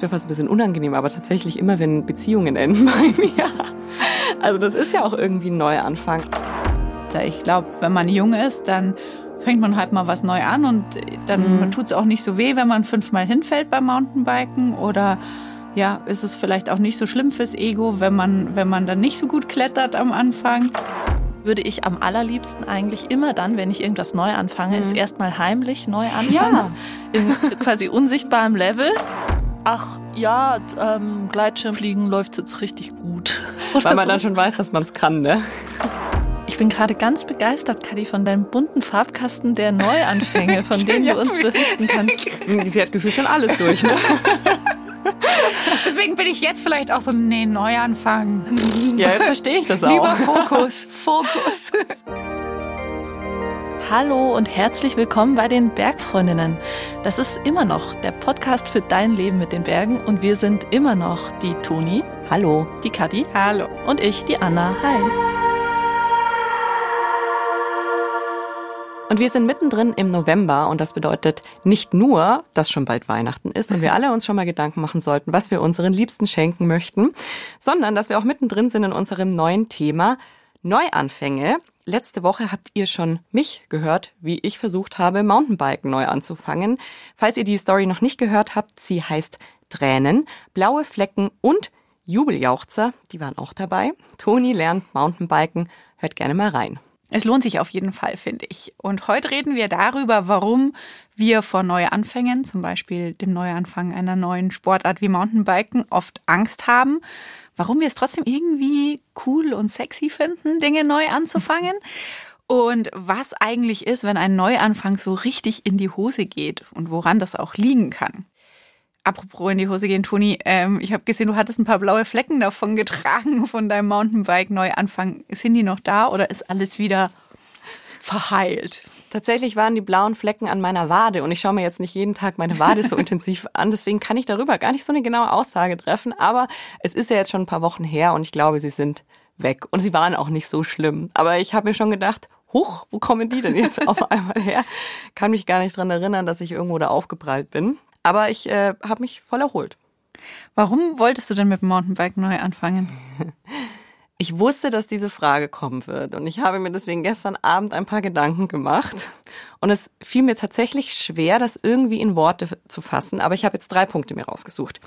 es mir fast ein bisschen unangenehm, aber tatsächlich immer, wenn Beziehungen enden bei mir. Also das ist ja auch irgendwie ein Neuanfang. Ich glaube, wenn man jung ist, dann fängt man halt mal was neu an und dann mhm. tut es auch nicht so weh, wenn man fünfmal hinfällt beim Mountainbiken oder ja, ist es vielleicht auch nicht so schlimm fürs Ego, wenn man, wenn man dann nicht so gut klettert am Anfang. Würde ich am allerliebsten eigentlich immer dann, wenn ich irgendwas neu anfange, mhm. es erstmal heimlich neu anfangen. Ja. In quasi unsichtbarem Level. Ach ja, ähm, Gleitschirmfliegen läuft jetzt richtig gut. Weil man so. dann schon weiß, dass man es kann, ne? Ich bin gerade ganz begeistert, Kadi, von deinem bunten Farbkasten der Neuanfänge, von denen du uns berichten kannst. Sie hat gefühlt schon alles durch, ne? Deswegen bin ich jetzt vielleicht auch so, nee, Neuanfang. Ja, jetzt verstehe ich das auch. Lieber Fokus, Fokus. Hallo und herzlich willkommen bei den Bergfreundinnen. Das ist immer noch der Podcast für dein Leben mit den Bergen und wir sind immer noch die Toni. Hallo. Die Kadi. Hallo. Und ich, die Anna. Hi. Und wir sind mittendrin im November und das bedeutet nicht nur, dass schon bald Weihnachten ist und wir alle uns schon mal Gedanken machen sollten, was wir unseren Liebsten schenken möchten, sondern dass wir auch mittendrin sind in unserem neuen Thema Neuanfänge. Letzte Woche habt ihr schon mich gehört, wie ich versucht habe, Mountainbiken neu anzufangen. Falls ihr die Story noch nicht gehört habt, sie heißt Tränen, blaue Flecken und Jubeljauchzer, die waren auch dabei. Toni lernt Mountainbiken, hört gerne mal rein. Es lohnt sich auf jeden Fall, finde ich. Und heute reden wir darüber, warum wir vor Neuanfängen, zum Beispiel dem Neuanfang einer neuen Sportart wie Mountainbiken, oft Angst haben. Warum wir es trotzdem irgendwie cool und sexy finden, Dinge neu anzufangen. Und was eigentlich ist, wenn ein Neuanfang so richtig in die Hose geht und woran das auch liegen kann. Apropos in die Hose gehen, Toni, ähm, ich habe gesehen, du hattest ein paar blaue Flecken davon getragen von deinem Mountainbike-Neuanfang. Sind die noch da oder ist alles wieder verheilt? Tatsächlich waren die blauen Flecken an meiner Wade und ich schaue mir jetzt nicht jeden Tag meine Wade so intensiv an, deswegen kann ich darüber gar nicht so eine genaue Aussage treffen, aber es ist ja jetzt schon ein paar Wochen her und ich glaube, sie sind weg und sie waren auch nicht so schlimm. Aber ich habe mir schon gedacht, huch, wo kommen die denn jetzt auf einmal her? Kann mich gar nicht dran erinnern, dass ich irgendwo da aufgeprallt bin. Aber ich äh, habe mich voll erholt. Warum wolltest du denn mit dem Mountainbike neu anfangen? Ich wusste, dass diese Frage kommen wird und ich habe mir deswegen gestern Abend ein paar Gedanken gemacht und es fiel mir tatsächlich schwer, das irgendwie in Worte zu fassen, aber ich habe jetzt drei Punkte mir rausgesucht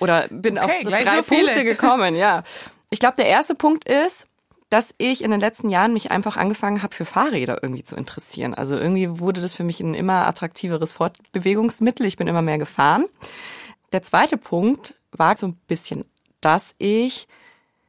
oder bin okay, auf so drei so Punkte gekommen, ja. Ich glaube, der erste Punkt ist, dass ich in den letzten Jahren mich einfach angefangen habe, für Fahrräder irgendwie zu interessieren. Also irgendwie wurde das für mich ein immer attraktiveres Fortbewegungsmittel. Ich bin immer mehr gefahren. Der zweite Punkt war so ein bisschen, dass ich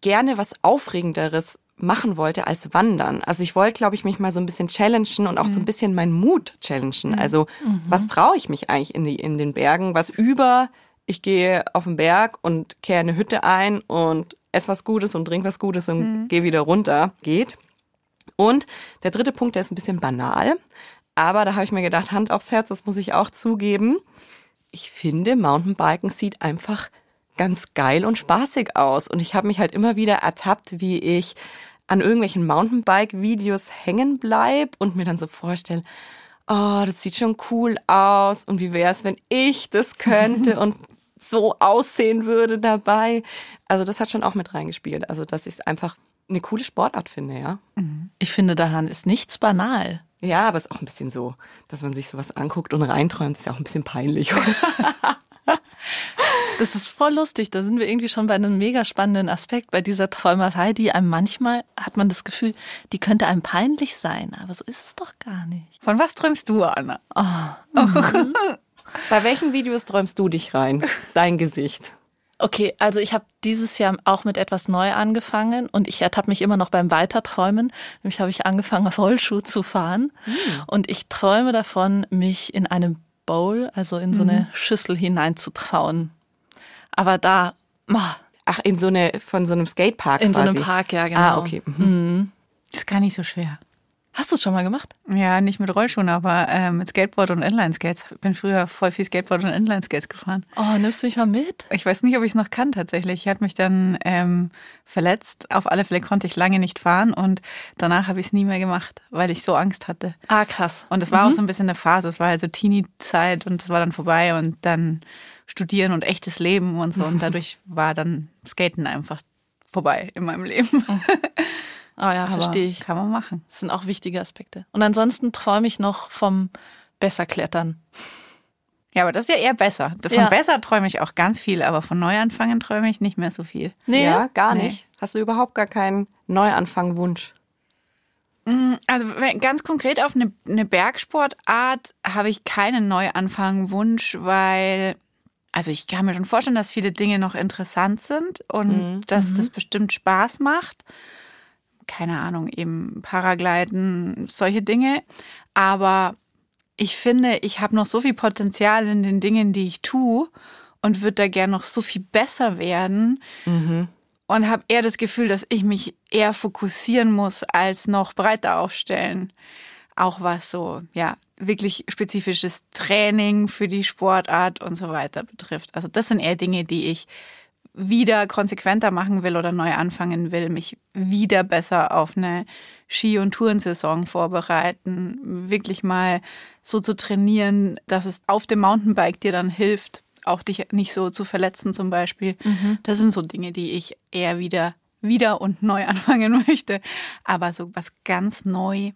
gerne was Aufregenderes machen wollte als Wandern. Also ich wollte, glaube ich, mich mal so ein bisschen challengen und auch mhm. so ein mhm. bisschen meinen Mut challengen. Mhm. Also mhm. was traue ich mich eigentlich in, die, in den Bergen? Was über, ich gehe auf den Berg und kehre eine Hütte ein und ess was Gutes und trink was Gutes und mhm. geh wieder runter geht. Und der dritte Punkt, der ist ein bisschen banal, aber da habe ich mir gedacht, Hand aufs Herz, das muss ich auch zugeben. Ich finde, Mountainbiken sieht einfach ganz geil und spaßig aus. Und ich habe mich halt immer wieder ertappt, wie ich an irgendwelchen Mountainbike-Videos hängen bleib und mir dann so vorstelle, oh, das sieht schon cool aus und wie wäre es, wenn ich das könnte und so aussehen würde dabei. Also das hat schon auch mit reingespielt. Also dass ich es einfach eine coole Sportart finde, ja. Mhm. Ich finde, daran ist nichts banal. Ja, aber es ist auch ein bisschen so, dass man sich sowas anguckt und reinträumt, ist ja auch ein bisschen peinlich. Das ist voll lustig. Da sind wir irgendwie schon bei einem mega spannenden Aspekt bei dieser Träumerei, die einem manchmal hat man das Gefühl, die könnte einem peinlich sein, aber so ist es doch gar nicht. Von was träumst du, Anna? Oh. Mhm. Bei welchen Videos träumst du dich rein? Dein Gesicht. Okay, also ich habe dieses Jahr auch mit etwas neu angefangen und ich ertappe mich immer noch beim Weiterträumen. Nämlich habe ich angefangen, auf Rollschuh zu fahren. Mhm. Und ich träume davon, mich in einem Bowl, also in so eine mhm. Schüssel hineinzutrauen. Aber da. Oh. Ach, in so eine, von so einem Skatepark. In quasi. so einem Park, ja, genau. Ah, okay. Mhm. mhm. Das ist gar nicht so schwer. Hast du es schon mal gemacht? Ja, nicht mit Rollschuhen, aber äh, mit Skateboard und Inline-Skates. Ich bin früher voll viel Skateboard und Inline-Skates gefahren. Oh, nimmst du mich mal mit? Ich weiß nicht, ob ich es noch kann tatsächlich. Ich hatte mich dann ähm, verletzt. Auf alle Fälle konnte ich lange nicht fahren und danach habe ich es nie mehr gemacht, weil ich so Angst hatte. Ah, krass. Und es war mhm. auch so ein bisschen eine Phase. Es war also Teenie-Zeit und es war dann vorbei und dann studieren und echtes Leben und so. Und dadurch war dann Skaten einfach vorbei in meinem Leben. Ah ja, verstehe ich. Kann man machen. Das sind auch wichtige Aspekte. Und ansonsten träume ich noch vom besser klettern. Ja, aber das ist ja eher besser. Von ja. besser träume ich auch ganz viel, aber von Neuanfangen träume ich nicht mehr so viel. Nee, ja, gar nee. nicht. Hast du überhaupt gar keinen Neuanfang-Wunsch? Mm, also ganz konkret auf eine, eine Bergsportart habe ich keinen Neuanfang-Wunsch, weil also ich kann mir schon vorstellen, dass viele Dinge noch interessant sind und mhm. dass mhm. das bestimmt Spaß macht keine Ahnung, eben Paragliden, solche Dinge. Aber ich finde, ich habe noch so viel Potenzial in den Dingen, die ich tue und würde da gern noch so viel besser werden. Mhm. Und habe eher das Gefühl, dass ich mich eher fokussieren muss, als noch breiter aufstellen. Auch was so, ja, wirklich spezifisches Training für die Sportart und so weiter betrifft. Also das sind eher Dinge, die ich wieder konsequenter machen will oder neu anfangen will, mich wieder besser auf eine Ski- und Tourensaison vorbereiten, wirklich mal so zu trainieren, dass es auf dem Mountainbike dir dann hilft, auch dich nicht so zu verletzen zum Beispiel. Mhm. Das sind so Dinge, die ich eher wieder, wieder und neu anfangen möchte. Aber so was ganz neu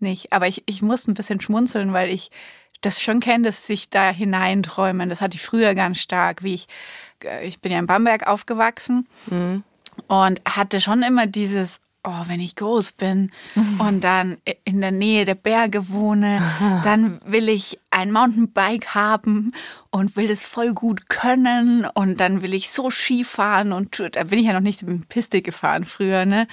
nicht. Aber ich, ich muss ein bisschen schmunzeln, weil ich das schon kenne, dass sich da hineinträumen. Das hatte ich früher ganz stark, wie ich, äh, ich bin ja in Bamberg aufgewachsen mhm. und hatte schon immer dieses, oh, wenn ich groß bin mhm. und dann in der Nähe der Berge wohne, dann will ich ein Mountainbike haben und will das voll gut können und dann will ich so Ski fahren und da bin ich ja noch nicht in Piste gefahren früher, ne?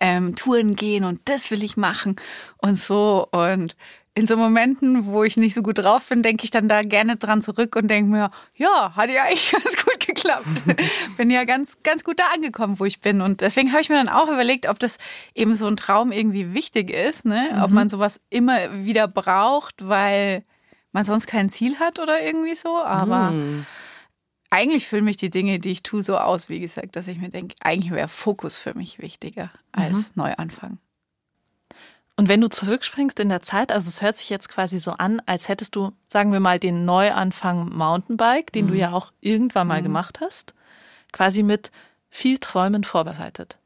Ähm, Touren gehen und das will ich machen und so und in so Momenten, wo ich nicht so gut drauf bin, denke ich dann da gerne dran zurück und denke mir, ja, hat ja eigentlich ganz gut geklappt. bin ja ganz, ganz gut da angekommen, wo ich bin. Und deswegen habe ich mir dann auch überlegt, ob das eben so ein Traum irgendwie wichtig ist, ne? Mhm. ob man sowas immer wieder braucht, weil man sonst kein Ziel hat oder irgendwie so. Aber mhm. eigentlich füllen mich die Dinge, die ich tue, so aus, wie gesagt, dass ich mir denke, eigentlich wäre Fokus für mich wichtiger als mhm. Neuanfang. Und wenn du zurückspringst in der Zeit, also es hört sich jetzt quasi so an, als hättest du, sagen wir mal, den Neuanfang Mountainbike, den mhm. du ja auch irgendwann mal mhm. gemacht hast, quasi mit viel Träumen vorbereitet.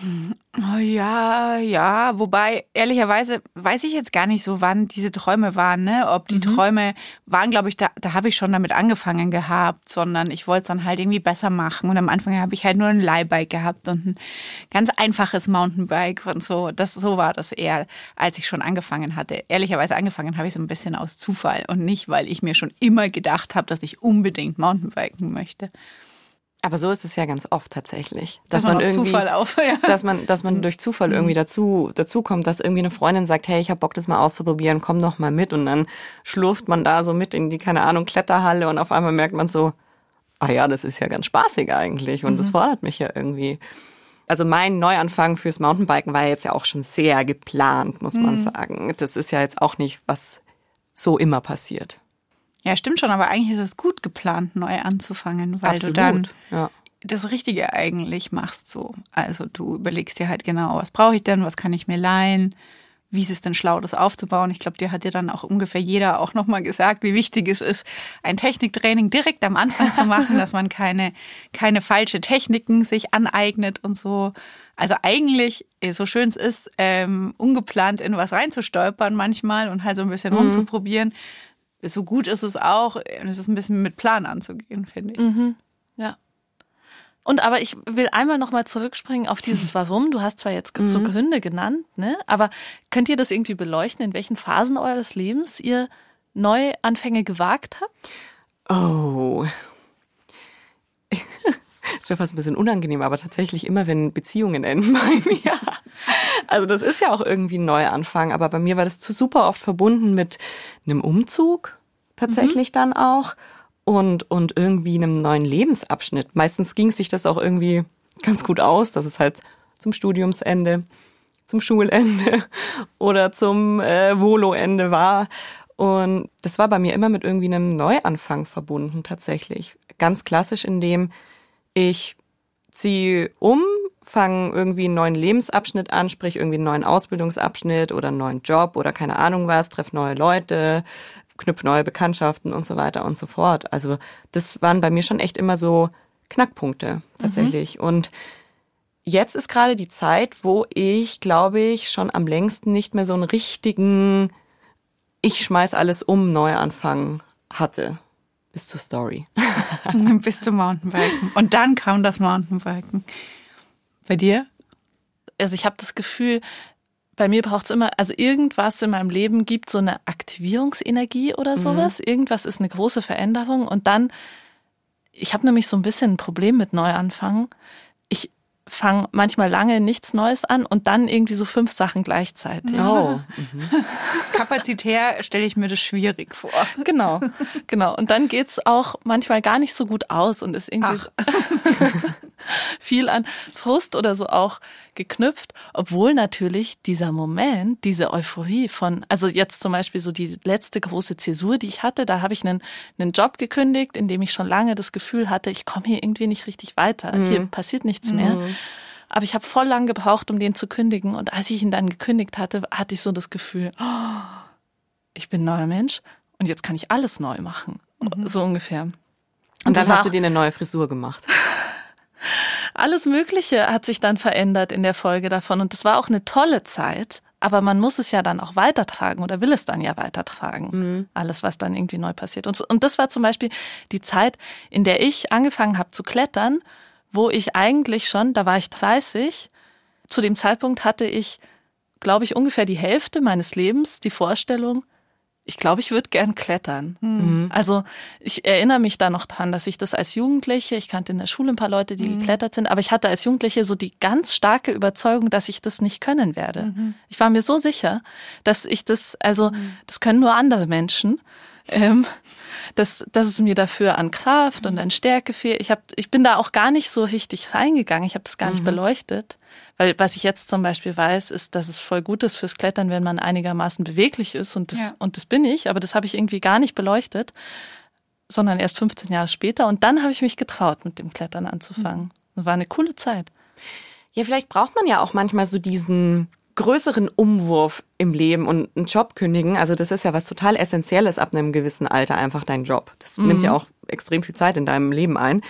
Oh ja, ja, wobei ehrlicherweise weiß ich jetzt gar nicht so, wann diese Träume waren, ne? Ob die mhm. Träume waren, glaube ich, da, da habe ich schon damit angefangen gehabt, sondern ich wollte es dann halt irgendwie besser machen. Und am Anfang habe ich halt nur ein Leihbike gehabt und ein ganz einfaches Mountainbike und so. Das so war das eher, als ich schon angefangen hatte. Ehrlicherweise angefangen habe ich so ein bisschen aus Zufall und nicht, weil ich mir schon immer gedacht habe, dass ich unbedingt Mountainbiken möchte. Aber so ist es ja ganz oft tatsächlich, dass, dass man, man irgendwie, Zufall auf, ja. dass man, dass man durch Zufall irgendwie mhm. dazu, dazu kommt, dass irgendwie eine Freundin sagt, hey, ich habe Bock, das mal auszuprobieren, komm doch mal mit und dann schlurft man da so mit in die keine Ahnung Kletterhalle und auf einmal merkt man so, ah ja, das ist ja ganz spaßig eigentlich und mhm. das fordert mich ja irgendwie. Also mein Neuanfang fürs Mountainbiken war jetzt ja auch schon sehr geplant, muss man mhm. sagen. Das ist ja jetzt auch nicht was so immer passiert. Ja, stimmt schon, aber eigentlich ist es gut geplant, neu anzufangen, weil Absolut, du dann ja. das Richtige eigentlich machst. So. Also du überlegst dir halt genau, was brauche ich denn, was kann ich mir leihen, wie ist es denn schlau, das aufzubauen. Ich glaube, dir hat dir dann auch ungefähr jeder auch nochmal gesagt, wie wichtig es ist, ein Techniktraining direkt am Anfang zu machen, dass man keine, keine falsche Techniken sich aneignet und so. Also eigentlich, eh, so schön es ist, ähm, ungeplant in was reinzustolpern manchmal und halt so ein bisschen mhm. rumzuprobieren, so gut ist es auch, und es ist ein bisschen mit Plan anzugehen, finde ich. Mhm. Ja. Und aber ich will einmal nochmal zurückspringen auf dieses Warum. Du hast zwar jetzt mhm. so Gründe genannt, ne? Aber könnt ihr das irgendwie beleuchten, in welchen Phasen eures Lebens ihr Neuanfänge gewagt habt? Oh. Es wäre fast ein bisschen unangenehm, aber tatsächlich immer, wenn Beziehungen enden bei mir. Also das ist ja auch irgendwie ein Neuanfang, aber bei mir war das zu super oft verbunden mit einem Umzug tatsächlich mhm. dann auch und, und irgendwie einem neuen Lebensabschnitt. Meistens ging sich das auch irgendwie ganz gut aus, dass es halt zum Studiumsende zum Schulende oder zum äh, Voloende war. Und das war bei mir immer mit irgendwie einem Neuanfang verbunden tatsächlich. Ganz klassisch, indem ich ziehe um, fange irgendwie einen neuen Lebensabschnitt an, sprich irgendwie einen neuen Ausbildungsabschnitt oder einen neuen Job oder keine Ahnung was, treffe neue Leute, knüpfe neue Bekanntschaften und so weiter und so fort. Also das waren bei mir schon echt immer so Knackpunkte tatsächlich. Mhm. Und jetzt ist gerade die Zeit, wo ich, glaube ich, schon am längsten nicht mehr so einen richtigen Ich schmeiß alles um Neuanfang hatte. Bis zur Story. Bis zum Mountainbiken. Und dann kam das Mountainbiken. Bei dir? Also ich habe das Gefühl, bei mir braucht es immer, also irgendwas in meinem Leben gibt so eine Aktivierungsenergie oder mhm. sowas. Mhm. Irgendwas ist eine große Veränderung und dann, ich habe nämlich so ein bisschen ein Problem mit Neuanfangen. Ich fange manchmal lange nichts Neues an und dann irgendwie so fünf Sachen gleichzeitig. Oh. Mhm. Kapazitär stelle ich mir das schwierig vor. Genau, genau. Und dann geht's auch manchmal gar nicht so gut aus und ist irgendwie so viel an Frust oder so auch geknüpft, obwohl natürlich dieser Moment, diese Euphorie von, also jetzt zum Beispiel so die letzte große Zäsur, die ich hatte, da habe ich einen, einen Job gekündigt, in dem ich schon lange das Gefühl hatte, ich komme hier irgendwie nicht richtig weiter, mhm. hier passiert nichts mehr. Mhm. Aber ich habe voll lang gebraucht, um den zu kündigen. Und als ich ihn dann gekündigt hatte, hatte ich so das Gefühl, oh, ich bin ein neuer Mensch und jetzt kann ich alles neu machen. Mhm. So ungefähr. Und, und dann hast du dir eine neue Frisur gemacht. Alles Mögliche hat sich dann verändert in der Folge davon. Und das war auch eine tolle Zeit. Aber man muss es ja dann auch weitertragen oder will es dann ja weitertragen. Mhm. Alles, was dann irgendwie neu passiert. Und, und das war zum Beispiel die Zeit, in der ich angefangen habe zu klettern, wo ich eigentlich schon, da war ich 30, zu dem Zeitpunkt hatte ich, glaube ich, ungefähr die Hälfte meines Lebens die Vorstellung, ich glaube, ich würde gern klettern. Mhm. Also ich erinnere mich da noch dran, dass ich das als Jugendliche, ich kannte in der Schule ein paar Leute, die mhm. geklettert sind, aber ich hatte als Jugendliche so die ganz starke Überzeugung, dass ich das nicht können werde. Mhm. Ich war mir so sicher, dass ich das, also mhm. das können nur andere Menschen. Ähm, dass, dass es mir dafür an Kraft und an Stärke fehlt. Ich, hab, ich bin da auch gar nicht so richtig reingegangen. Ich habe das gar nicht mhm. beleuchtet. Weil was ich jetzt zum Beispiel weiß, ist, dass es voll gut ist fürs Klettern, wenn man einigermaßen beweglich ist. Und das, ja. und das bin ich, aber das habe ich irgendwie gar nicht beleuchtet, sondern erst 15 Jahre später. Und dann habe ich mich getraut, mit dem Klettern anzufangen. Das war eine coole Zeit. Ja, vielleicht braucht man ja auch manchmal so diesen größeren Umwurf im Leben und einen Job kündigen. Also das ist ja was total Essentielles ab einem gewissen Alter, einfach dein Job. Das mhm. nimmt ja auch extrem viel Zeit in deinem Leben ein,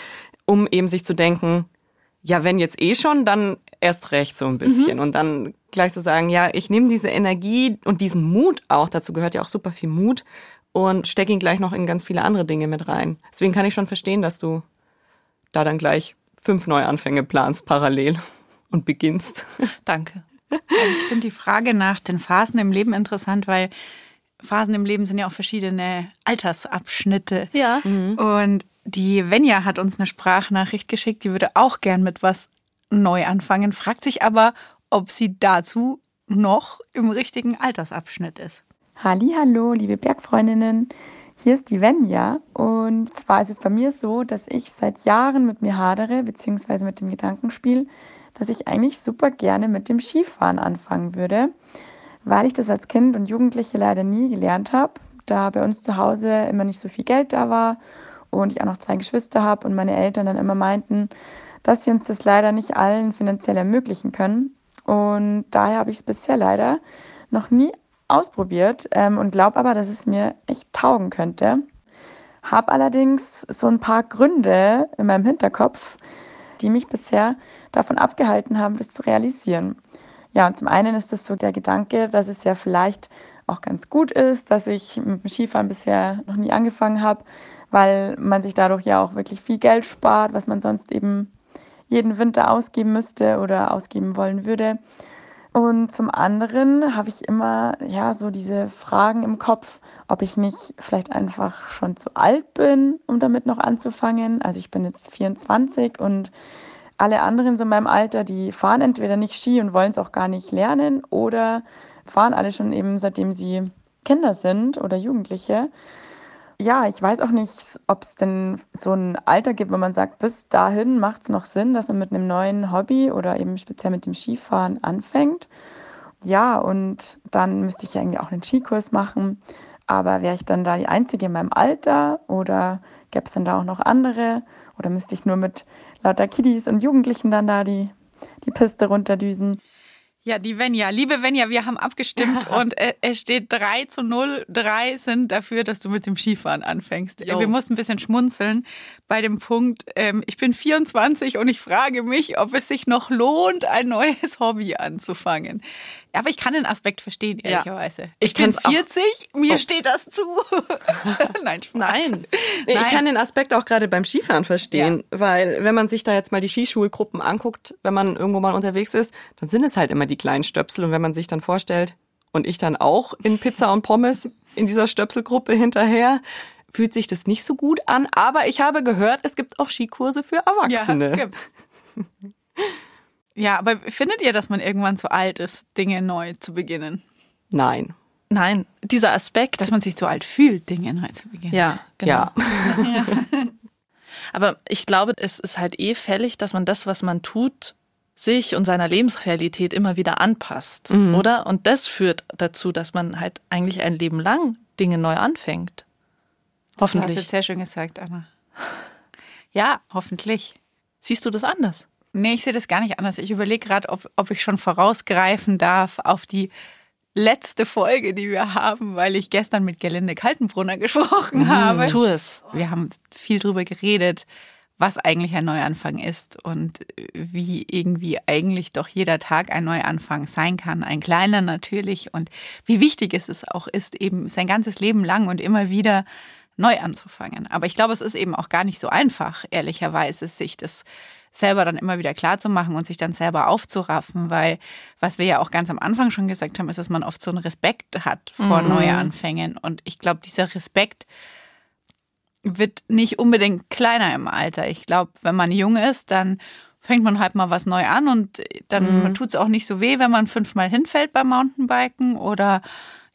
um eben sich zu denken, ja, wenn jetzt eh schon, dann erst recht so ein bisschen. Mhm. Und dann gleich zu sagen, ja, ich nehme diese Energie und diesen Mut auch, dazu gehört ja auch super viel Mut, und stecke ihn gleich noch in ganz viele andere Dinge mit rein. Deswegen kann ich schon verstehen, dass du da dann gleich fünf Neuanfänge planst parallel und beginnst. Danke. Ich finde die Frage nach den Phasen im Leben interessant, weil Phasen im Leben sind ja auch verschiedene Altersabschnitte. Ja. Mhm. Und die Venja hat uns eine Sprachnachricht geschickt, die würde auch gern mit was neu anfangen, fragt sich aber, ob sie dazu noch im richtigen Altersabschnitt ist. Halli, hallo, liebe Bergfreundinnen. Hier ist die Venja und zwar ist es bei mir so, dass ich seit Jahren mit mir hadere, beziehungsweise mit dem Gedankenspiel, dass ich eigentlich super gerne mit dem Skifahren anfangen würde, weil ich das als Kind und Jugendliche leider nie gelernt habe, da bei uns zu Hause immer nicht so viel Geld da war und ich auch noch zwei Geschwister habe und meine Eltern dann immer meinten, dass sie uns das leider nicht allen finanziell ermöglichen können. Und daher habe ich es bisher leider noch nie ausprobiert ähm, und glaube aber, dass es mir echt taugen könnte. Habe allerdings so ein paar Gründe in meinem Hinterkopf, die mich bisher davon abgehalten haben, das zu realisieren. Ja, und zum einen ist es so der Gedanke, dass es ja vielleicht auch ganz gut ist, dass ich mit dem Skifahren bisher noch nie angefangen habe, weil man sich dadurch ja auch wirklich viel Geld spart, was man sonst eben jeden Winter ausgeben müsste oder ausgeben wollen würde. Und zum anderen habe ich immer ja so diese Fragen im Kopf, ob ich nicht vielleicht einfach schon zu alt bin, um damit noch anzufangen. Also ich bin jetzt 24 und alle anderen so in meinem Alter, die fahren entweder nicht Ski und wollen es auch gar nicht lernen oder fahren alle schon eben seitdem sie Kinder sind oder Jugendliche ja, ich weiß auch nicht, ob es denn so ein Alter gibt, wo man sagt, bis dahin macht es noch Sinn, dass man mit einem neuen Hobby oder eben speziell mit dem Skifahren anfängt. ja, und dann müsste ich ja irgendwie auch einen Skikurs machen. Aber wäre ich dann da die Einzige in meinem Alter oder gäbe es dann da auch noch andere? Oder müsste ich nur mit lauter Kiddies und Jugendlichen dann da die, die Piste runterdüsen? Ja, die Venja. Liebe Venja, wir haben abgestimmt und es steht 3 zu 0. Drei sind dafür, dass du mit dem Skifahren anfängst. Jo. Wir mussten ein bisschen schmunzeln bei dem Punkt, ähm, ich bin 24 und ich frage mich, ob es sich noch lohnt, ein neues Hobby anzufangen. Aber ich kann den Aspekt verstehen, ehrlicherweise. Ja. Ich, ich bin 40, auch. mir oh. steht das zu. Nein, Spaß. Nein. Nee, Nein. Ich kann den Aspekt auch gerade beim Skifahren verstehen, ja. weil wenn man sich da jetzt mal die Skischulgruppen anguckt, wenn man irgendwo mal unterwegs ist, dann sind es halt immer die kleinen Stöpsel. Und wenn man sich dann vorstellt, und ich dann auch in Pizza und Pommes in dieser Stöpselgruppe hinterher, fühlt sich das nicht so gut an. Aber ich habe gehört, es gibt auch Skikurse für Erwachsene. Ja, gibt. ja, aber findet ihr, dass man irgendwann zu alt ist, Dinge neu zu beginnen? Nein. Nein, dieser Aspekt. Dass man sich zu alt fühlt, Dinge neu zu beginnen. Ja, genau. Ja. ja. Aber ich glaube, es ist halt eh fällig, dass man das, was man tut, sich und seiner Lebensrealität immer wieder anpasst, mhm. oder? Und das führt dazu, dass man halt eigentlich ein Leben lang Dinge neu anfängt. Hoffentlich. Das hast du jetzt sehr schön gesagt, Anna. Ja, hoffentlich. Siehst du das anders? Nee, ich sehe das gar nicht anders. Ich überlege gerade, ob, ob ich schon vorausgreifen darf auf die letzte Folge, die wir haben, weil ich gestern mit Gelinde Kaltenbrunner gesprochen mhm, habe. Tu es. Wir haben viel drüber geredet, was eigentlich ein Neuanfang ist und wie irgendwie eigentlich doch jeder Tag ein Neuanfang sein kann, ein kleiner natürlich und wie wichtig es auch ist, eben sein ganzes Leben lang und immer wieder neu anzufangen. Aber ich glaube, es ist eben auch gar nicht so einfach, ehrlicherweise, sich das selber dann immer wieder klar zu machen und sich dann selber aufzuraffen, weil was wir ja auch ganz am Anfang schon gesagt haben, ist, dass man oft so einen Respekt hat vor mhm. Neuanfängen und ich glaube, dieser Respekt wird nicht unbedingt kleiner im Alter. Ich glaube, wenn man jung ist, dann fängt man halt mal was neu an und dann mhm. tut es auch nicht so weh, wenn man fünfmal hinfällt beim Mountainbiken oder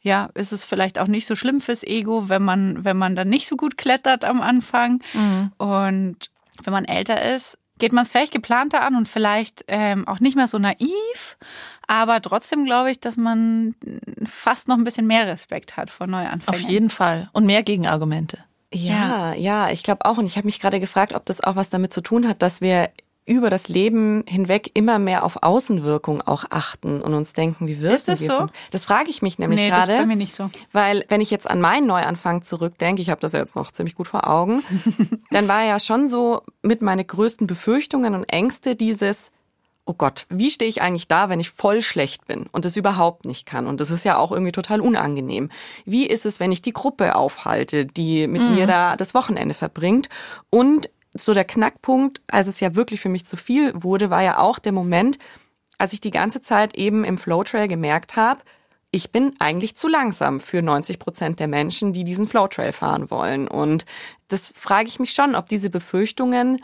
ja, ist es vielleicht auch nicht so schlimm fürs Ego, wenn man, wenn man dann nicht so gut klettert am Anfang. Mhm. Und wenn man älter ist, geht man es vielleicht geplanter an und vielleicht ähm, auch nicht mehr so naiv, aber trotzdem glaube ich, dass man fast noch ein bisschen mehr Respekt hat vor Neuanfängen. Auf jeden Fall und mehr Gegenargumente. Ja, ja, ja ich glaube auch. Und ich habe mich gerade gefragt, ob das auch was damit zu tun hat, dass wir über das Leben hinweg immer mehr auf Außenwirkung auch achten und uns denken, wie wirst Ist das so? Von? Das frage ich mich nämlich nee, gerade. Das ist bei mir nicht so. Weil wenn ich jetzt an meinen Neuanfang zurückdenke, ich habe das ja jetzt noch ziemlich gut vor Augen, dann war ja schon so mit meine größten Befürchtungen und Ängste dieses oh Gott, wie stehe ich eigentlich da, wenn ich voll schlecht bin und es überhaupt nicht kann? Und das ist ja auch irgendwie total unangenehm. Wie ist es, wenn ich die Gruppe aufhalte, die mit mhm. mir da das Wochenende verbringt? Und so der Knackpunkt, als es ja wirklich für mich zu viel wurde, war ja auch der Moment, als ich die ganze Zeit eben im Flowtrail gemerkt habe, ich bin eigentlich zu langsam für 90 Prozent der Menschen, die diesen Flowtrail fahren wollen. Und das frage ich mich schon, ob diese Befürchtungen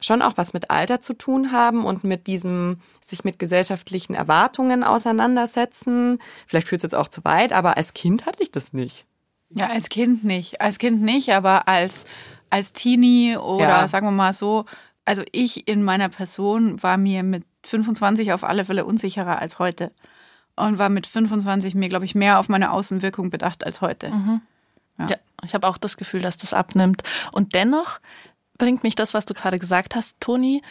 schon auch was mit Alter zu tun haben und mit diesem sich mit gesellschaftlichen Erwartungen auseinandersetzen. Vielleicht führt es jetzt auch zu weit, aber als Kind hatte ich das nicht. Ja, als Kind nicht. Als Kind nicht, aber als, als Teenie oder ja. sagen wir mal so, also ich in meiner Person war mir mit 25 auf alle Fälle unsicherer als heute. Und war mit 25 mir, glaube ich, mehr auf meine Außenwirkung bedacht als heute. Mhm. Ja. ja. ich habe auch das Gefühl, dass das abnimmt. Und dennoch bringt mich das, was du gerade gesagt hast, Toni,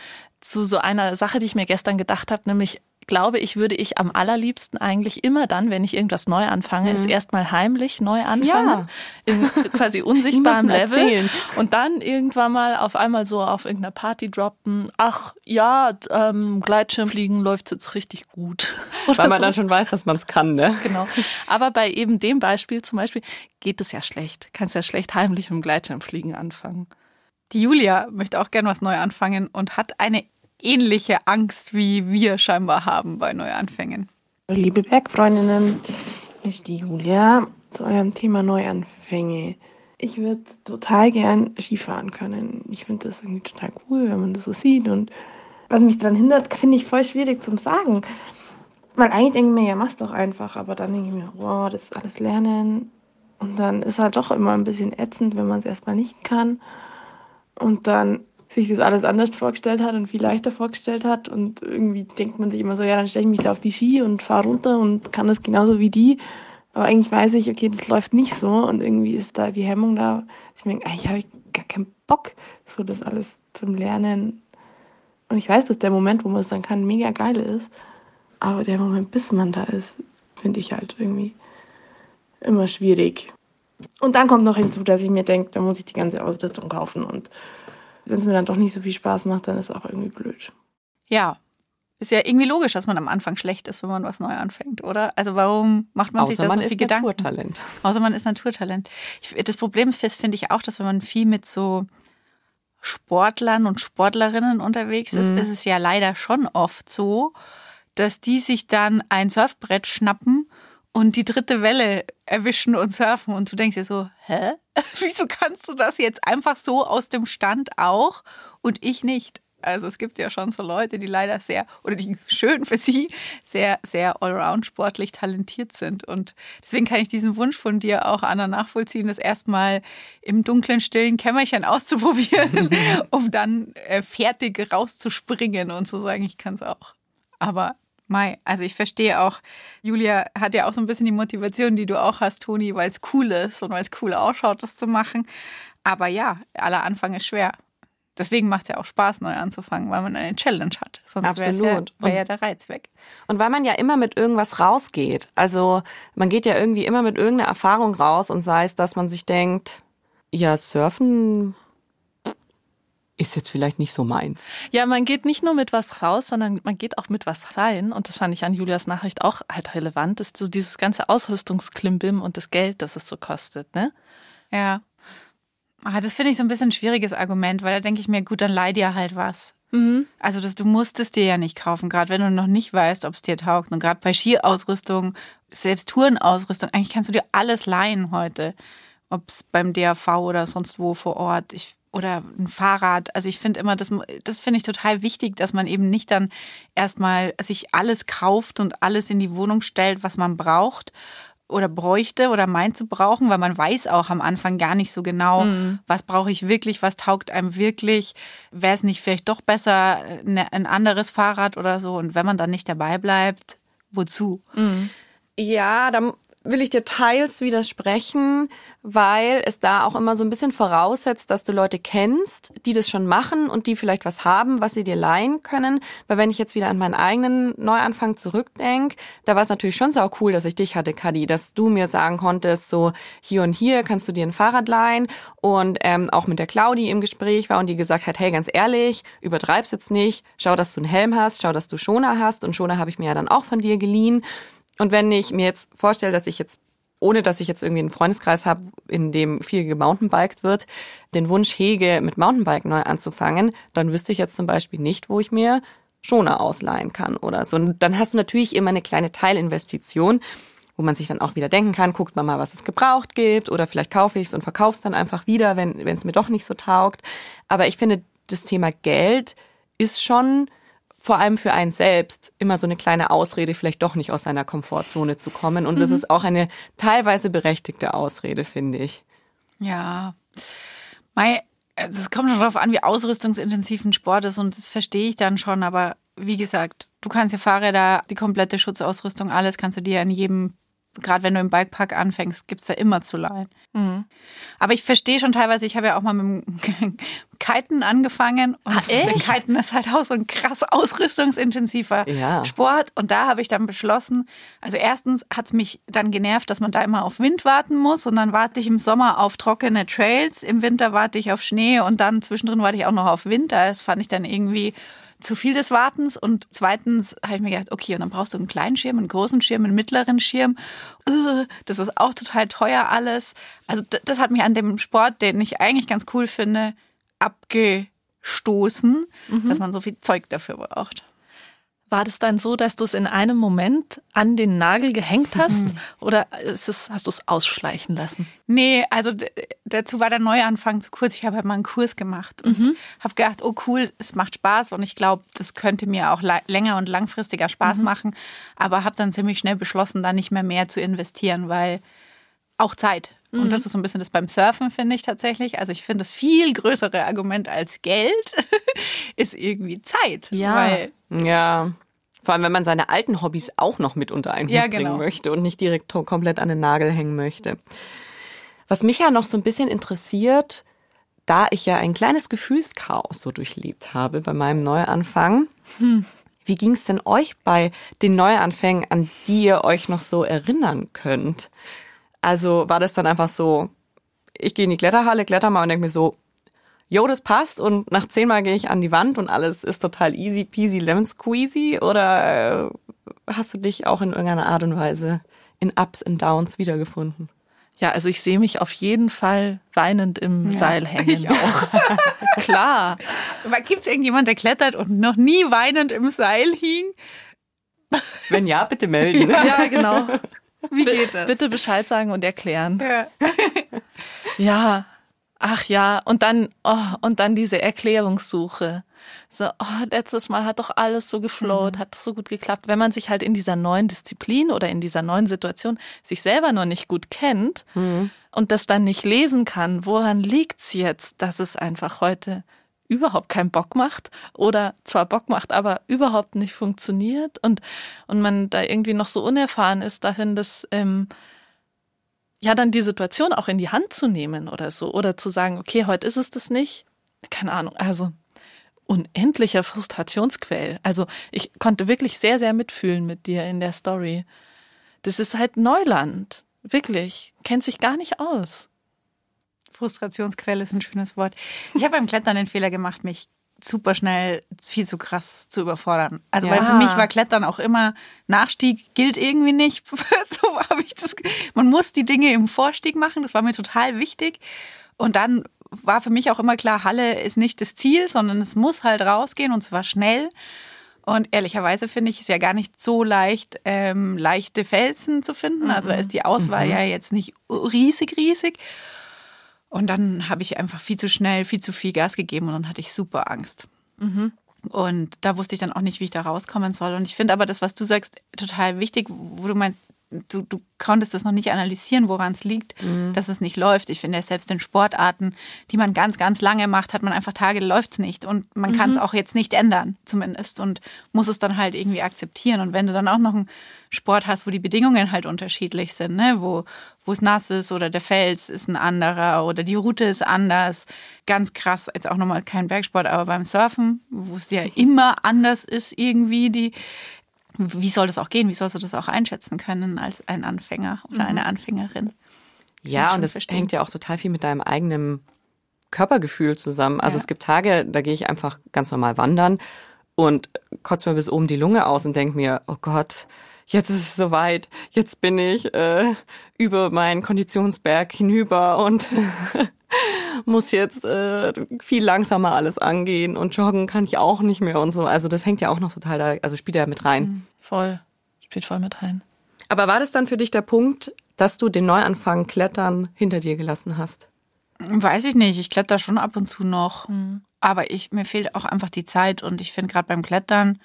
zu so einer Sache, die ich mir gestern gedacht habe, nämlich glaube ich, würde ich am allerliebsten eigentlich immer dann, wenn ich irgendwas neu anfange, mhm. es erstmal heimlich neu anfangen, ja. in quasi unsichtbarem Level erzählen. und dann irgendwann mal auf einmal so auf irgendeiner Party droppen, ach ja, ähm, Gleitschirmfliegen läuft jetzt richtig gut. Weil man so. dann schon weiß, dass man es kann, ne? Genau. Aber bei eben dem Beispiel zum Beispiel geht es ja schlecht. Kannst ja schlecht heimlich mit dem Gleitschirmfliegen anfangen. Die Julia möchte auch gerne was neu anfangen und hat eine ähnliche Angst, wie wir scheinbar haben bei Neuanfängen. Liebe Bergfreundinnen, hier ist die Julia zu eurem Thema Neuanfänge. Ich würde total gern Skifahren können. Ich finde das irgendwie total cool, wenn man das so sieht. Und was mich daran hindert, finde ich voll schwierig zum Sagen. Weil eigentlich denke ich mir, ja, mach's doch einfach. Aber dann denke ich mir, wow, das ist alles Lernen. Und dann ist halt doch immer ein bisschen ätzend, wenn man es erstmal nicht kann. Und dann sich das alles anders vorgestellt hat und viel leichter vorgestellt hat. Und irgendwie denkt man sich immer so, ja, dann stelle ich mich da auf die Ski und fahre runter und kann das genauso wie die. Aber eigentlich weiß ich, okay, das läuft nicht so und irgendwie ist da die Hemmung da. Ich denke, eigentlich habe ich gar keinen Bock, so das alles zum Lernen. Und ich weiß, dass der Moment, wo man es dann kann, mega geil ist. Aber der Moment, bis man da ist, finde ich halt irgendwie immer schwierig. Und dann kommt noch hinzu, dass ich mir denke, da muss ich die ganze Ausrüstung kaufen und wenn es mir dann doch nicht so viel Spaß macht, dann ist es auch irgendwie blöd. Ja. Ist ja irgendwie logisch, dass man am Anfang schlecht ist, wenn man was neu anfängt, oder? Also warum macht man Außer sich da man so ist viel Gedanken? Naturtalent. Außer man ist Naturtalent. Ich, das Problem ist, finde ich auch, dass wenn man viel mit so Sportlern und Sportlerinnen unterwegs ist, Mhm. ist es ja leider schon oft so, dass die sich dann ein Surfbrett schnappen und die dritte Welle erwischen und surfen und du denkst dir so, hä? Wieso kannst du das jetzt einfach so aus dem Stand auch und ich nicht? Also es gibt ja schon so Leute, die leider sehr, oder die schön für sie, sehr, sehr allround sportlich talentiert sind. Und deswegen kann ich diesen Wunsch von dir auch, Anna, nachvollziehen, das erstmal im dunklen, stillen Kämmerchen auszuprobieren, um dann äh, fertig rauszuspringen und zu sagen, ich kann es auch. Aber Mai, also ich verstehe auch, Julia hat ja auch so ein bisschen die Motivation, die du auch hast, Toni, weil es cool ist und weil es cool ausschaut, das zu machen. Aber ja, aller Anfang ist schwer. Deswegen macht es ja auch Spaß, neu anzufangen, weil man eine Challenge hat. Sonst wäre ja, wär ja der Reiz weg. Und weil man ja immer mit irgendwas rausgeht. Also man geht ja irgendwie immer mit irgendeiner Erfahrung raus und sei es, dass man sich denkt, ja, surfen ist jetzt vielleicht nicht so meins. Ja, man geht nicht nur mit was raus, sondern man geht auch mit was rein. Und das fand ich an Julias Nachricht auch halt relevant, ist so dieses ganze Ausrüstungsklimbim und das Geld, das es so kostet, ne? Ja. Ah, das finde ich so ein bisschen ein schwieriges Argument, weil da denke ich mir, gut, dann leih dir halt was. Also das, du musst es dir ja nicht kaufen, gerade wenn du noch nicht weißt, ob es dir taugt. Und gerade bei Skiausrüstung, selbst Tourenausrüstung, eigentlich kannst du dir alles leihen heute. Ob es beim DAV oder sonst wo vor Ort. Ich, oder ein Fahrrad. Also ich finde immer, das, das finde ich total wichtig, dass man eben nicht dann erstmal sich alles kauft und alles in die Wohnung stellt, was man braucht oder bräuchte oder meint zu brauchen, weil man weiß auch am Anfang gar nicht so genau, was brauche ich wirklich, was taugt einem wirklich, wäre es nicht vielleicht doch besser ne, ein anderes Fahrrad oder so und wenn man dann nicht dabei bleibt, wozu? Ja, da will ich dir teils widersprechen, weil es da auch immer so ein bisschen voraussetzt, dass du Leute kennst, die das schon machen und die vielleicht was haben, was sie dir leihen können. Weil wenn ich jetzt wieder an meinen eigenen Neuanfang zurückdenke, da war es natürlich schon sau cool, dass ich dich hatte, Kadi, dass du mir sagen konntest, so hier und hier kannst du dir ein Fahrrad leihen und ähm, auch mit der Claudi im Gespräch war und die gesagt hat, hey, ganz ehrlich, übertreib's jetzt nicht, schau, dass du einen Helm hast, schau, dass du Schoner hast und Schoner habe ich mir ja dann auch von dir geliehen. Und wenn ich mir jetzt vorstelle, dass ich jetzt, ohne dass ich jetzt irgendwie einen Freundeskreis habe, in dem viel gemountainbiked wird, den Wunsch hege, mit Mountainbiken neu anzufangen, dann wüsste ich jetzt zum Beispiel nicht, wo ich mir Schoner ausleihen kann oder so. Und dann hast du natürlich immer eine kleine Teilinvestition, wo man sich dann auch wieder denken kann, guckt man mal, was es gebraucht gibt oder vielleicht kaufe ich es und verkaufe es dann einfach wieder, wenn es mir doch nicht so taugt. Aber ich finde, das Thema Geld ist schon vor allem für einen selbst immer so eine kleine Ausrede, vielleicht doch nicht aus seiner Komfortzone zu kommen. Und das ist auch eine teilweise berechtigte Ausrede, finde ich. Ja. Mei, also es kommt schon darauf an, wie ausrüstungsintensiv ein Sport ist und das verstehe ich dann schon, aber wie gesagt, du kannst ja Fahrräder, die komplette Schutzausrüstung, alles kannst du dir in jedem, gerade wenn du im Bikepark anfängst, gibt's da immer zu leihen. Aber ich verstehe schon teilweise, ich habe ja auch mal mit dem Kiten angefangen und Ah, echt? Kiten ist halt auch so ein krass ausrüstungsintensiver Ja. Sport und da habe ich dann beschlossen, also erstens hat's mich dann genervt, dass man da immer auf Wind warten muss und dann warte ich im Sommer auf trockene Trails, im Winter warte ich auf Schnee und dann zwischendrin warte ich auch noch auf Winter. Das fand ich dann irgendwie zu viel des Wartens und zweitens habe ich mir gedacht, okay, und dann brauchst du einen kleinen Schirm, einen großen Schirm, einen mittleren Schirm. Das ist auch total teuer alles. Also das hat mich an dem Sport, den ich eigentlich ganz cool finde, abgestoßen, dass man so viel Zeug dafür braucht. War das dann so, dass du es in einem Moment an den Nagel gehängt hast? Oder ist es, hast du es ausschleichen lassen? Nee, also dazu war der Neuanfang zu kurz. Ich habe halt mal einen Kurs gemacht und habe gedacht, oh cool, es macht Spaß und ich glaube, das könnte mir auch länger und langfristiger Spaß machen. Aber habe dann ziemlich schnell beschlossen, da nicht mehr mehr zu investieren, weil auch Zeit. Und Mhm. das ist so ein bisschen das beim Surfen, finde ich tatsächlich. Also ich finde, das viel größere Argument als Geld ist irgendwie Zeit. Ja. Weil, Ja. Vor allem, wenn man seine alten Hobbys auch noch mit unter einen Hut Ja, bringen genau. möchte und nicht direkt komplett an den Nagel hängen möchte. Was mich ja noch so ein bisschen interessiert, da ich ja ein kleines Gefühlschaos so durchlebt habe bei meinem Neuanfang, wie ging es denn euch bei den Neuanfängen, an die ihr euch noch so erinnern könnt? Also war das dann einfach so, ich gehe in die Kletterhalle, kletter mal und denke mir so, jo, das passt und nach zehnmal gehe ich an die Wand und alles ist total easy peasy lemon squeezy oder äh, hast du dich auch in irgendeiner Art und Weise in Ups und Downs wiedergefunden? Ja, also ich sehe mich auf jeden Fall weinend im Seil hängen. ich auch. Klar. Gibt es irgendjemand, der klettert und noch nie weinend im Seil hing? Wenn ja, bitte melden. Ja, genau. Wie geht das? Bitte Bescheid sagen und erklären. Ja. Ja, ach ja, und dann, oh, und dann diese Erklärungssuche. So, oh, letztes Mal hat doch alles so geflowt, hat so gut geklappt. Wenn man sich halt in dieser neuen Disziplin oder in dieser neuen Situation sich selber noch nicht gut kennt und das dann nicht lesen kann, woran liegt's jetzt, dass es einfach heute überhaupt keinen Bock macht oder zwar Bock macht, aber überhaupt nicht funktioniert und, und man da irgendwie noch so unerfahren ist darin, dass, ähm, ja, dann die Situation auch in die Hand zu nehmen oder so. Oder zu sagen, okay, heute ist es das nicht. Keine Ahnung. Also unendlicher Frustrationsquell. Also ich konnte wirklich sehr, sehr mitfühlen mit dir in der Story. Das ist halt Neuland. Wirklich. Kennt sich gar nicht aus. Frustrationsquelle ist ein schönes Wort. Ich habe beim Klettern den Fehler gemacht, mich super schnell viel zu krass zu überfordern. Also weil Ja. für mich war Klettern auch immer Nachstieg gilt irgendwie nicht. so habe ich das. Man muss die Dinge im Vorstieg machen. Das war mir total wichtig. Und dann war für mich auch immer klar, Halle ist nicht das Ziel, sondern es muss halt rausgehen und zwar schnell. Und ehrlicherweise finde ich es ja gar nicht so leicht, ähm, leichte Felsen zu finden. Also da ist die Auswahl ja jetzt nicht riesig, riesig. Und dann habe ich einfach viel zu schnell, viel zu viel Gas gegeben und dann hatte ich super Angst. Und da wusste ich dann auch nicht, wie ich da rauskommen soll. Und ich finde aber das, was du sagst, total wichtig, wo du meinst, du, du konntest das noch nicht analysieren, woran es liegt, dass es nicht läuft. Ich finde, selbst in Sportarten, die man ganz, ganz lange macht, hat man einfach Tage, läuft es nicht. Und man kann es auch jetzt nicht ändern, zumindest. Und muss es dann halt irgendwie akzeptieren. Und wenn du dann auch noch einen Sport hast, wo die Bedingungen halt unterschiedlich sind, ne? wo, wo es nass ist oder der Fels ist ein anderer oder die Route ist anders. Ganz krass, jetzt auch nochmal kein Bergsport, aber beim Surfen, wo es ja immer anders ist irgendwie, die, wie soll das auch gehen? Wie sollst du das auch einschätzen können als ein Anfänger oder eine Anfängerin? Ja, und das verstehen. hängt ja auch total viel mit deinem eigenen Körpergefühl zusammen. Also Ja. es gibt Tage, da gehe ich einfach ganz normal wandern und kotze mir bis oben die Lunge aus und denke mir, oh Gott, jetzt ist es soweit, jetzt bin ich äh, über meinen Konditionsberg hinüber und muss jetzt äh, viel langsamer alles angehen und joggen kann ich auch nicht mehr und so. Also das hängt ja auch noch total da, also spielt ja mit rein. Voll. Spielt voll mit rein. Aber war das dann für dich der Punkt, dass du den Neuanfang Klettern hinter dir gelassen hast? Weiß ich nicht. Ich kletter schon ab und zu noch. Aber ich, mir fehlt auch einfach die Zeit und ich finde gerade beim Klettern,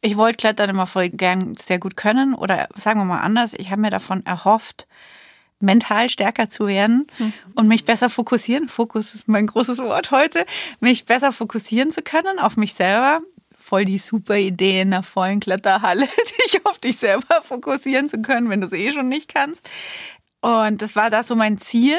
ich wollte Klettern immer voll gern sehr gut können oder sagen wir mal anders, ich habe mir davon erhofft, mental stärker zu werden und mich besser fokussieren. Fokus ist mein großes Wort heute. Mich besser fokussieren zu können auf mich selber. Voll die super Idee in einer vollen Kletterhalle, dich auf dich selber fokussieren zu können, wenn du es eh schon nicht kannst. Und das war da so mein Ziel.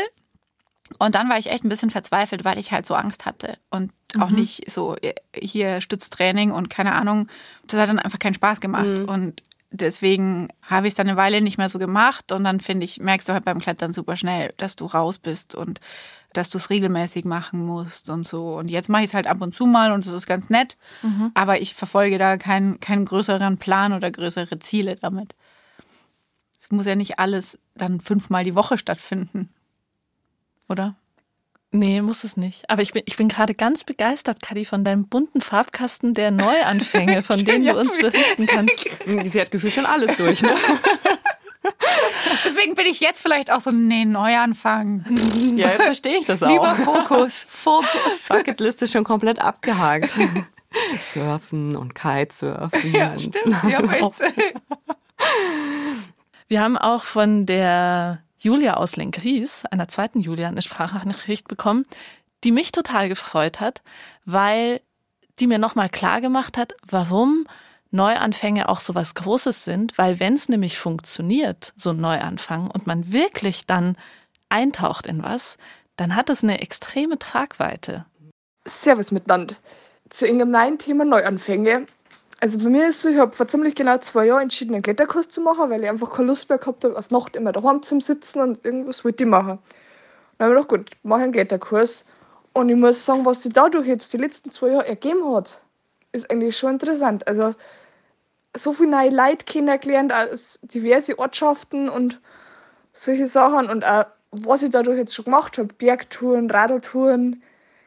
Und dann war ich echt ein bisschen verzweifelt, weil ich halt so Angst hatte und auch nicht so äh, hier Stütztraining und keine Ahnung. Das hat dann einfach keinen Spaß gemacht. Und deswegen habe ich es dann eine Weile nicht mehr so gemacht. Und dann finde ich, merkst du halt beim Klettern super schnell, dass du raus bist und dass du es regelmäßig machen musst und so. Und jetzt mache ich es halt ab und zu mal und das ist ganz nett. Aber ich verfolge da keinen, keinen größeren Plan oder größere Ziele damit. Es muss ja nicht alles dann fünfmal die Woche stattfinden. Oder? Nee, muss es nicht. Aber ich bin, ich bin gerade ganz begeistert, Kadi, von deinem bunten Farbkasten der Neuanfänge, von denen du uns berichten kannst. Sie hat gefühlt schon alles durch. Ne? Deswegen bin ich jetzt vielleicht auch so, nee, Neuanfang. Ja, jetzt verstehe ich das auch. Lieber Fokus, Fokus. Bucketlist ist schon komplett abgehakt. Surfen und Kitesurfen. Ja, stimmt. Ja, echt. Wir haben auch von der Julia aus Lenkries, einer zweiten Julia, eine Sprachnachricht bekommen, die mich total gefreut hat, weil die mir nochmal klar gemacht hat, warum Neuanfänge auch so was Großes sind, weil wenn es nämlich funktioniert, so ein Neuanfang, und man wirklich dann eintaucht in was, dann hat es eine extreme Tragweite. Servus miteinander. Zu irgendeinem neuen Thema Neuanfänge. Also bei mir ist es so, ich habe vor ziemlich genau zwei Jahren entschieden, einen Kletterkurs zu machen, weil ich einfach keine Lust mehr gehabt habe, auf Nacht immer daheim zu sitzen und irgendwas wollte ich machen. dann habe ich gedacht, gut, mache einen Kletterkurs. Und ich muss sagen, was sich dadurch jetzt die letzten zwei Jahre ergeben hat, ist eigentlich schon interessant. Also so viele neue Leute kennengelernt aus diverse Ortschaften und solche Sachen und auch was ich dadurch jetzt schon gemacht habe, Bergtouren, Radeltouren,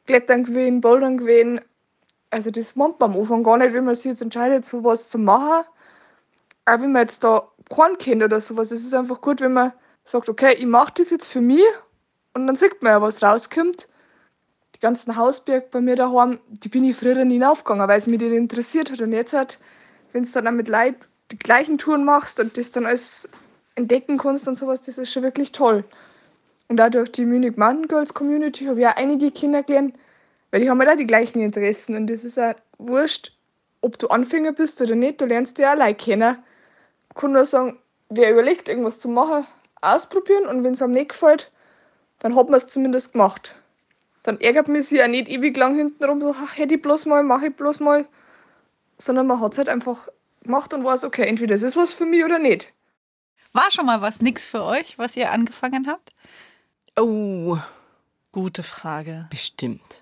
Klettern gewesen, Bouldern gewesen, also das meint man am Anfang gar nicht, wenn man sich jetzt entscheidet, so was zu machen. Auch wenn man jetzt da keinen kennt oder sowas. Es ist einfach gut, wenn man sagt, okay, ich mache das jetzt für mich und dann sieht man ja, was rauskommt. Die ganzen Hausberg bei mir daheim, die bin ich früher nie aufgegangen, weil es mich nicht interessiert hat. Und jetzt halt, wenn du dann auch mit Leuten die gleichen Touren machst und das dann alles entdecken kannst und sowas, das ist schon wirklich toll. Und auch durch die Munich Mountain Girls Community habe ich auch einige Kinder gelernt, weil die haben halt auch die gleichen Interessen und das ist auch wurscht, ob du Anfänger bist oder nicht, du lernst dich auch allein kennen. Ich kann nur sagen, wer überlegt, irgendwas zu machen, ausprobieren und wenn es einem nicht gefällt, dann hat man es zumindest gemacht. Dann ärgert man sich auch nicht ewig lang hintenrum, so, ach, hätte ich bloß mal, mache ich bloß mal, sondern man hat es halt einfach gemacht und weiß, okay, entweder es ist was für mich oder nicht. War schon mal was nix für euch, was ihr angefangen habt? Oh, Gute Frage. bestimmt.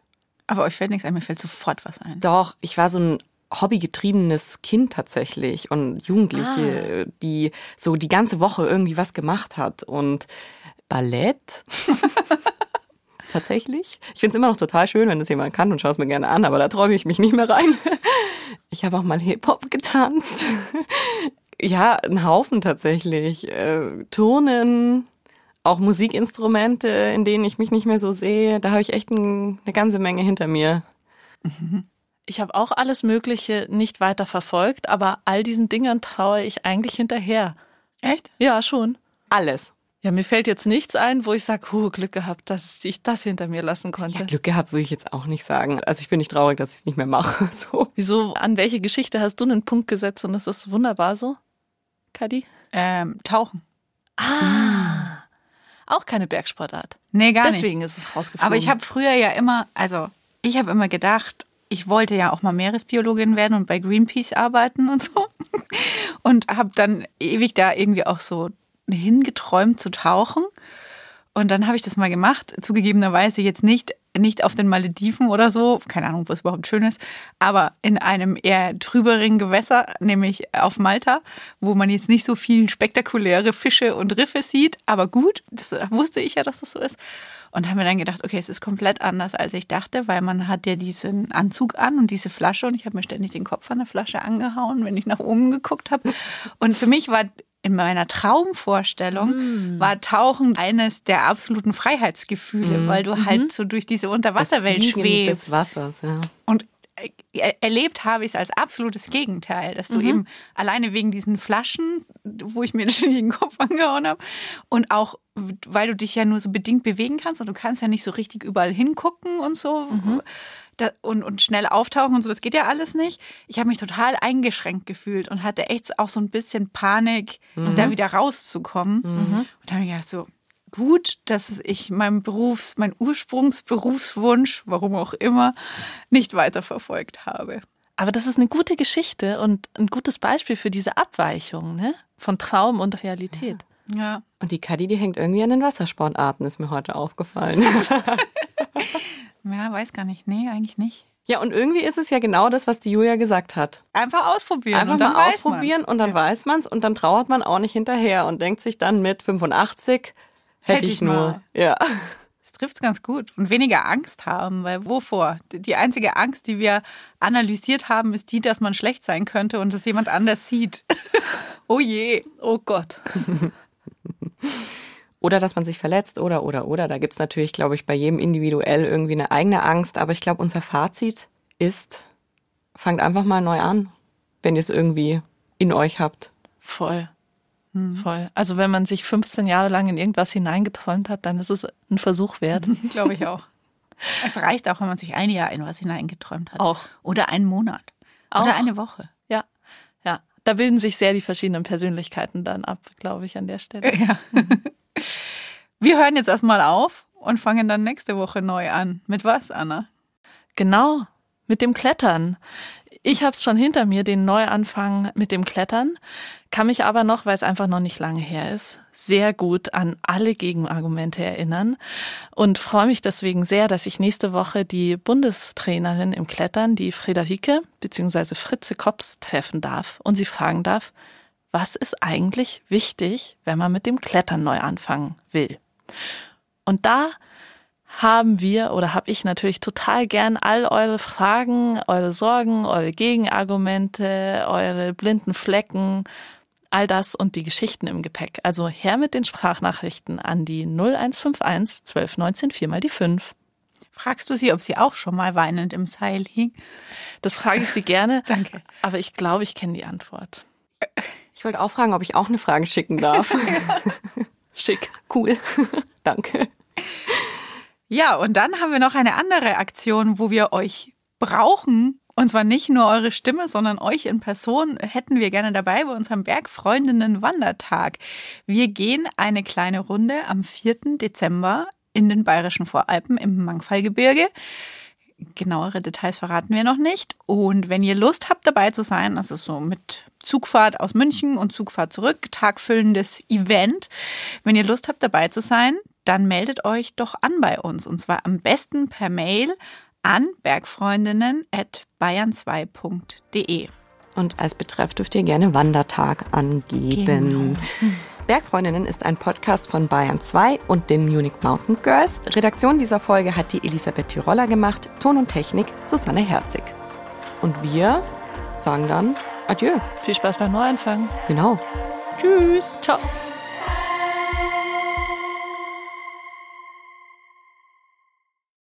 Aber euch fällt nichts ein, mir fällt sofort was ein. Doch, ich war so ein hobbygetriebenes Kind tatsächlich und Jugendliche, die so die ganze Woche irgendwie was gemacht hat und Ballett. tatsächlich. Ich finde es immer noch total schön, wenn das jemand kann und schaue es mir gerne an, aber da träume ich mich nicht mehr rein. Ich habe auch mal Hip-Hop getanzt. Ja, ein Haufen tatsächlich. Äh, Turnen, auch Musikinstrumente, in denen ich mich nicht mehr so sehe. Da habe ich echt ein, eine ganze Menge hinter mir. Ich habe auch alles Mögliche nicht weiter verfolgt, aber all diesen Dingern traue ich eigentlich hinterher. Echt? Ja, schon. Alles. Ja, mir fällt jetzt nichts ein, wo ich sage, huh, Glück gehabt, dass ich das hinter mir lassen konnte. Ja, Glück gehabt würde ich jetzt auch nicht sagen. Also ich bin nicht traurig, dass ich es nicht mehr mache. So. Wieso, an welche Geschichte hast du einen Punkt gesetzt und das ist wunderbar so? Kadi? Ähm, tauchen. Ah. Auch keine Bergsportart. Nee, gar nicht. Deswegen ist es rausgeflogen. Aber ich habe früher ja immer, also ich habe immer gedacht, ich wollte ja auch mal Meeresbiologin werden und bei Greenpeace arbeiten und so. Und habe dann ewig da irgendwie auch so hingeträumt zu tauchen. Und dann habe ich das mal gemacht, zugegebenerweise jetzt nicht, nicht auf den Malediven oder so, keine Ahnung, was überhaupt schön ist, aber in einem eher trüberen Gewässer, nämlich auf Malta, wo man jetzt nicht so viel spektakuläre Fische und Riffe sieht, aber gut, das wusste ich ja, dass das so ist. Und habe mir dann gedacht, okay, es ist komplett anders, als ich dachte, weil man hat ja diesen Anzug an und diese Flasche und ich habe mir ständig den Kopf an der Flasche angehauen, wenn ich nach oben geguckt habe. Und für mich war in meiner Traumvorstellung war Tauchen eines der absoluten Freiheitsgefühle, weil du halt so durch diese Unterwasserwelt schwebst. des Wassers, ja. Und äh, erlebt habe ich es als absolutes Gegenteil, dass du Mhm. eben alleine wegen diesen Flaschen, wo ich mir den Kopf angehauen habe und auch weil du dich ja nur so bedingt bewegen kannst und du kannst ja nicht so richtig überall hingucken und so Mhm. Und, und schnell auftauchen und so, das geht ja alles nicht. Ich habe mich total eingeschränkt gefühlt und hatte echt auch so ein bisschen Panik, Mhm. da wieder rauszukommen. Und da habe ich gedacht, so, gut, dass ich meinen Berufs-, mein Ursprungsberufswunsch, warum auch immer, nicht weiterverfolgt habe. Aber das ist eine gute Geschichte und ein gutes Beispiel für diese Abweichung ne? von Traum und Realität. Ja. Und die Kadi, die hängt irgendwie an den Wassersportarten, ist mir heute aufgefallen. Ja, weiß gar nicht. Nee, eigentlich nicht. ja, und irgendwie ist es ja genau das, was die Julia gesagt hat. Einfach ausprobieren. Einfach und dann mal weiß ausprobieren man's. und dann ja. weiß man's und dann trauert man auch nicht hinterher und denkt sich dann mit 85, hätte Hätte ich, ich nur. mal. Ja. Das trifft's ganz gut. Und weniger Angst haben, weil wovor? Die einzige Angst, die wir analysiert haben, ist die, dass man schlecht sein könnte und es jemand anders sieht. oh je. Oh Gott. Oder dass man sich verletzt oder, oder, oder. Da gibt's natürlich, glaube ich, bei jedem individuell irgendwie eine eigene Angst. Aber ich glaube, unser Fazit ist, fangt einfach mal neu an, wenn ihr es irgendwie in euch habt. Voll. Voll. Also wenn man sich 15 Jahre lang in irgendwas hineingeträumt hat, dann ist es ein Versuch wert. Glaube ich auch. Es reicht auch, wenn man sich ein Jahr in was hineingeträumt hat. Auch. Oder einen Monat. Auch. Oder eine Woche. Ja, ja. Da bilden sich sehr die verschiedenen Persönlichkeiten dann ab, glaube ich, an der Stelle. Ja. Wir hören jetzt erstmal auf und fangen dann nächste Woche neu an. Mit was, Anna? Genau, mit dem Klettern. Ich habe es schon hinter mir, den Neuanfang mit dem Klettern, kann mich aber noch, weil es einfach noch nicht lange her ist, sehr gut an alle Gegenargumente erinnern und freue mich deswegen sehr, dass ich nächste Woche die Bundestrainerin im Klettern, die Friederike bzw. Fritze Kops, treffen darf und sie fragen darf, was ist eigentlich wichtig, wenn man mit dem Klettern neu anfangen will. Und da haben wir oder habe ich natürlich total gern all eure Fragen, eure Sorgen, eure Gegenargumente, eure blinden Flecken, all das und die Geschichten im Gepäck. Also her mit den Sprachnachrichten an die 0151 1219 4 mal die 5. Fragst du sie, ob sie auch schon mal weinend im Seil hing? Das frage ich sie gerne. Danke. Aber ich glaube, ich kenne die Antwort. Ich wollte auch fragen, ob ich auch eine Frage schicken darf. Schick. Cool. Danke. Ja, und dann haben wir noch eine andere Aktion, wo wir euch brauchen. Und zwar nicht nur eure Stimme, sondern euch in Person hätten wir gerne dabei bei unserem Bergfreundinnen Wandertag. Wir gehen eine kleine Runde am 4. Dezember in den bayerischen Voralpen im Mangfallgebirge. Genauere Details verraten wir noch nicht. Und wenn ihr Lust habt, dabei zu sein, das ist so mit Zugfahrt aus München und Zugfahrt zurück, tagfüllendes Event. Wenn ihr Lust habt, dabei zu sein, dann meldet euch doch an bei uns. Und zwar am besten per Mail an bergfreundinnen.bayern2.de. Und als Betreff dürft ihr gerne Wandertag angeben. Genau. Bergfreundinnen ist ein Podcast von Bayern 2 und den Munich Mountain Girls. Redaktion dieser Folge hat die Elisabeth Tiroller gemacht, Ton und Technik Susanne Herzig. Und wir sagen dann Adieu. Viel Spaß beim Neuanfang. Genau. Tschüss. Ciao.